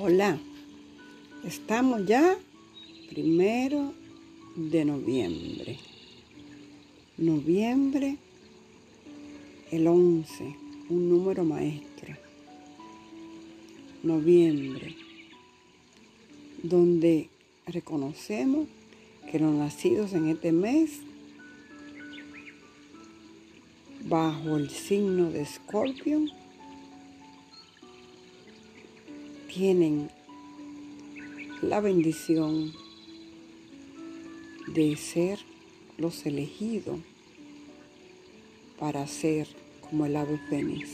Hola, estamos ya primero de noviembre. Noviembre, el 11, un número maestro. Noviembre, donde reconocemos que los nacidos en este mes, bajo el signo de Escorpio, tienen la bendición de ser los elegidos para ser como el ave fénix,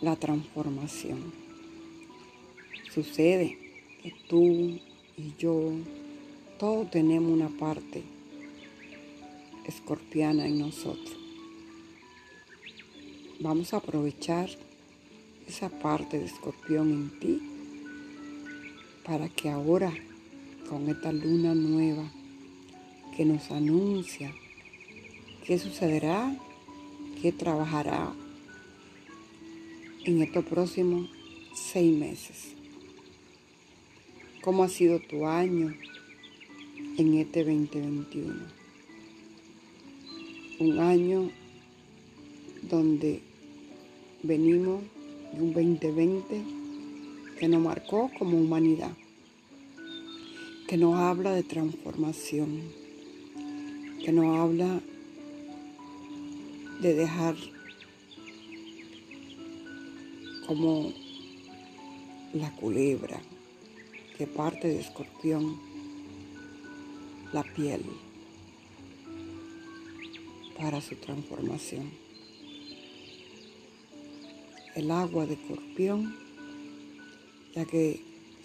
la transformación. Sucede que tú y yo, todos tenemos una parte escorpiana en nosotros. Vamos a aprovechar esa parte de escorpión en ti para que ahora con esta luna nueva que nos anuncia qué sucederá, qué trabajará en estos próximos seis meses. ¿Cómo ha sido tu año en este 2021? Un año donde venimos un 2020 que nos marcó como humanidad, que nos habla de transformación, que nos habla de dejar como la culebra que parte de escorpión la piel para su transformación el agua de escorpión, ya que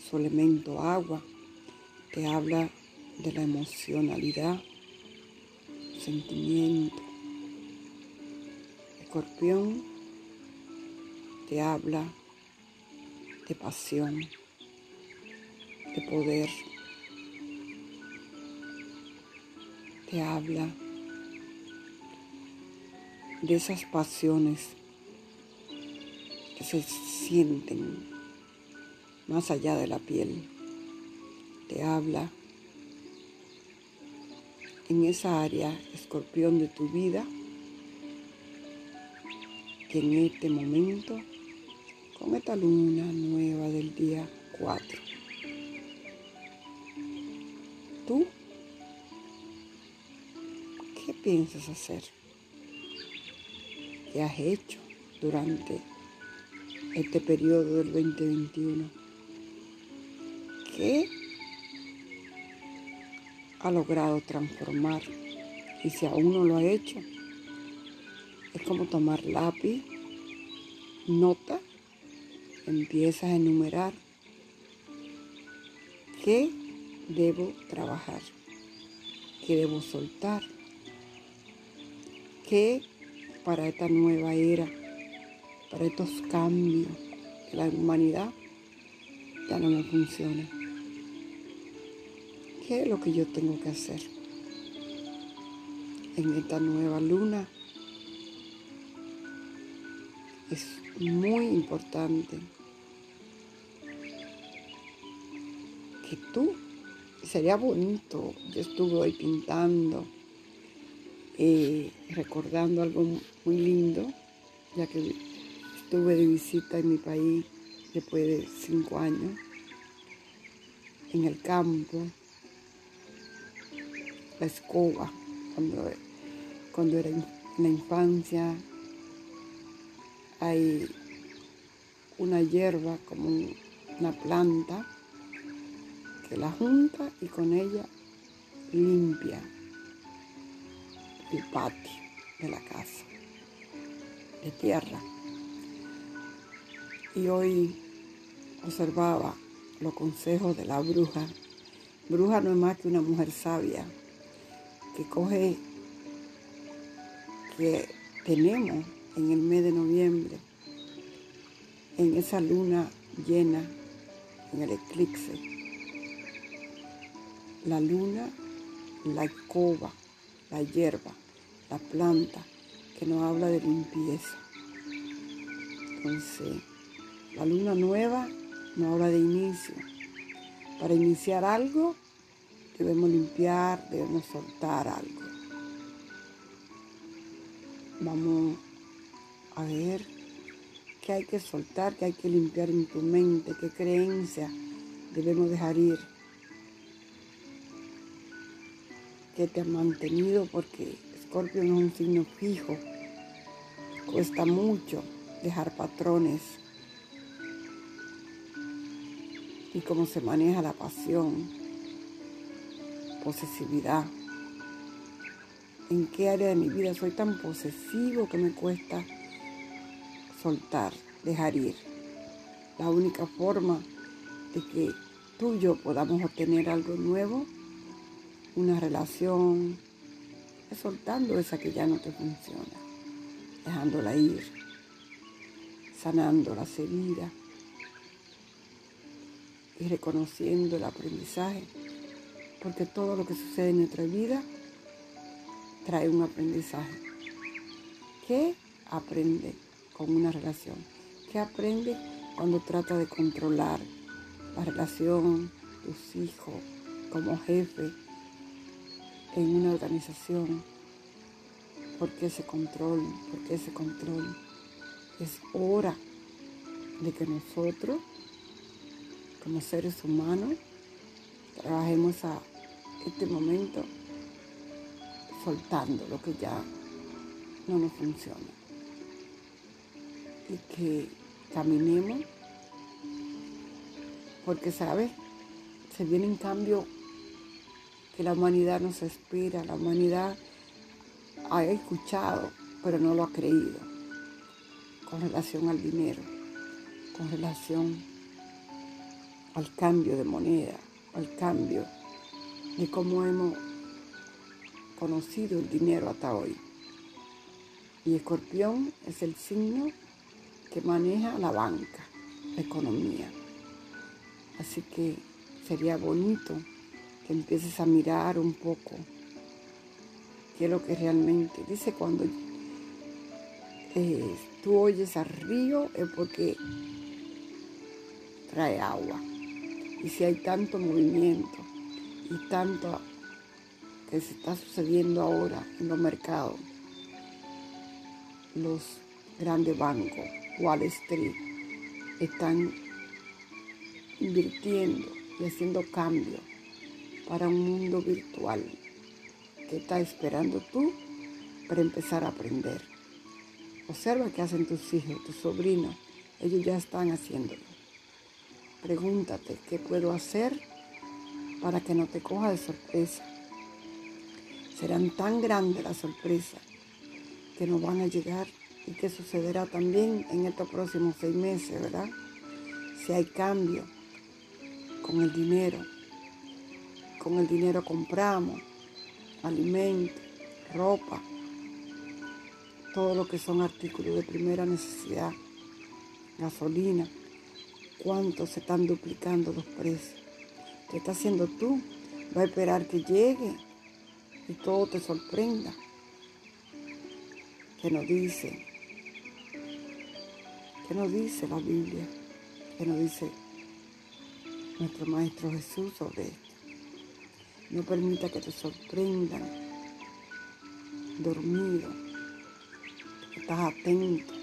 su elemento agua te habla de la emocionalidad, sentimiento. Escorpión te habla de pasión, de poder, te habla de esas pasiones se sienten más allá de la piel. Te habla en esa área, escorpión de tu vida, que en este momento, con esta luna nueva del día 4, tú, ¿qué piensas hacer? ¿Qué has hecho durante este periodo del 2021 que ha logrado transformar y si aún no lo ha hecho es como tomar lápiz, nota, empiezas a enumerar qué debo trabajar, qué debo soltar, qué para esta nueva era para estos cambios que la humanidad ya no me funciona. ¿Qué es lo que yo tengo que hacer en esta nueva luna? Es muy importante que tú, sería bonito, yo estuve hoy pintando, y eh, recordando algo muy lindo, ya que Estuve de visita en mi país después de cinco años, en el campo, la escoba, cuando, cuando era en la infancia, hay una hierba como una planta que la junta y con ella limpia el patio de la casa de tierra. Y hoy observaba los consejos de la bruja. Bruja no es más que una mujer sabia que coge que tenemos en el mes de noviembre, en esa luna llena, en el eclipse. La luna, la escoba, la hierba, la planta, que nos habla de limpieza. Entonces, la luna nueva no habla de inicio. Para iniciar algo, debemos limpiar, debemos soltar algo. Vamos a ver qué hay que soltar, qué hay que limpiar en tu mente, qué creencia debemos dejar ir. Que te ha mantenido porque Escorpio no es un signo fijo. Cuesta mucho dejar patrones y cómo se maneja la pasión, posesividad. ¿En qué área de mi vida soy tan posesivo que me cuesta soltar, dejar ir? La única forma de que tú y yo podamos obtener algo nuevo, una relación, es soltando esa que ya no te funciona, dejándola ir, sanando las heridas y reconociendo el aprendizaje, porque todo lo que sucede en nuestra vida trae un aprendizaje. ¿Qué aprende con una relación? ¿Qué aprende cuando trata de controlar la relación, tus hijos, como jefe en una organización? ¿Por qué ese control? ¿Por qué ese control? Es hora de que nosotros como seres humanos, trabajemos a este momento soltando lo que ya no nos funciona. Y que caminemos, porque, ¿sabes? Se viene un cambio que la humanidad nos espera, la humanidad ha escuchado, pero no lo ha creído, con relación al dinero, con relación al cambio de moneda, al cambio de cómo hemos conocido el dinero hasta hoy. Y escorpión es el signo que maneja la banca, la economía. Así que sería bonito que empieces a mirar un poco qué es lo que realmente dice cuando eh, tú oyes al río es porque trae agua. Y si hay tanto movimiento y tanto que se está sucediendo ahora en los mercados, los grandes bancos, Wall Street, están invirtiendo y haciendo cambios para un mundo virtual que está esperando tú para empezar a aprender. Observa qué hacen tus hijos, tus sobrinos, ellos ya están haciéndolo. Pregúntate qué puedo hacer para que no te coja de sorpresa. Serán tan grandes las sorpresas que nos van a llegar y que sucederá también en estos próximos seis meses, ¿verdad? Si hay cambio con el dinero, con el dinero compramos alimentos, ropa, todo lo que son artículos de primera necesidad, gasolina cuánto se están duplicando los precios. ¿Qué está haciendo tú? Va a esperar que llegue y todo te sorprenda. ¿Qué nos dice? ¿Qué nos dice la Biblia? ¿Qué nos dice nuestro Maestro Jesús sobre esto? No permita que te sorprendan dormido. Estás atento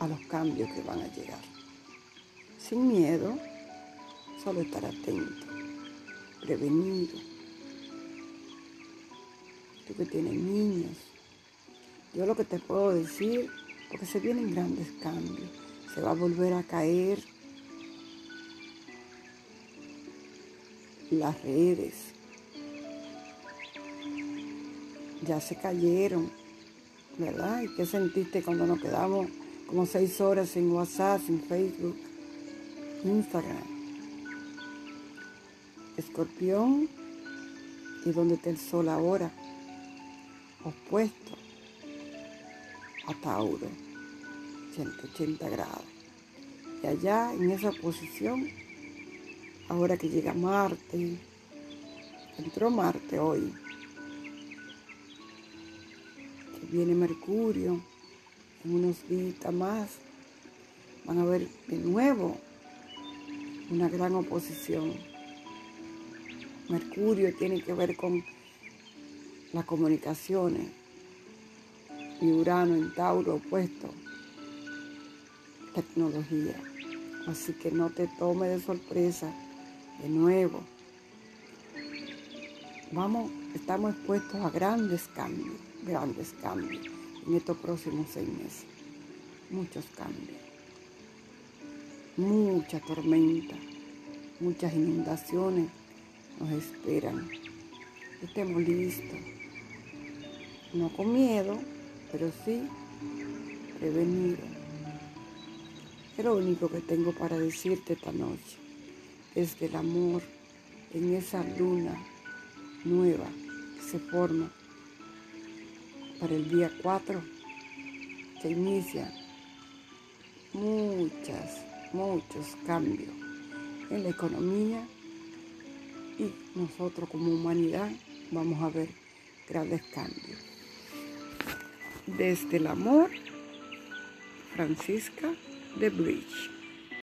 a los cambios que van a llegar sin miedo, solo estar atento, prevenido. Tú que tienes niños, yo lo que te puedo decir, porque se vienen grandes cambios, se va a volver a caer las redes, ya se cayeron, ¿verdad? ¿Y qué sentiste cuando nos quedamos como seis horas sin WhatsApp, sin Facebook? Instagram. Escorpión y donde está el sol ahora, opuesto. A Tauro, 180 grados. Y allá en esa posición, ahora que llega Marte, entró Marte hoy, que viene Mercurio, en unos días más, van a ver de nuevo una gran oposición. Mercurio tiene que ver con las comunicaciones y Urano en Tauro opuesto, tecnología. Así que no te tome de sorpresa de nuevo. Vamos, estamos expuestos a grandes cambios, grandes cambios en estos próximos seis meses. Muchos cambios. Mucha tormenta, muchas inundaciones nos esperan. Estemos listos. No con miedo, pero sí prevenido. Es lo único que tengo para decirte esta noche. Es que el amor en esa luna nueva que se forma para el día 4 se inicia muchas, muchos cambios en la economía y nosotros como humanidad vamos a ver grandes cambios. Desde el amor, Francisca de Bridge.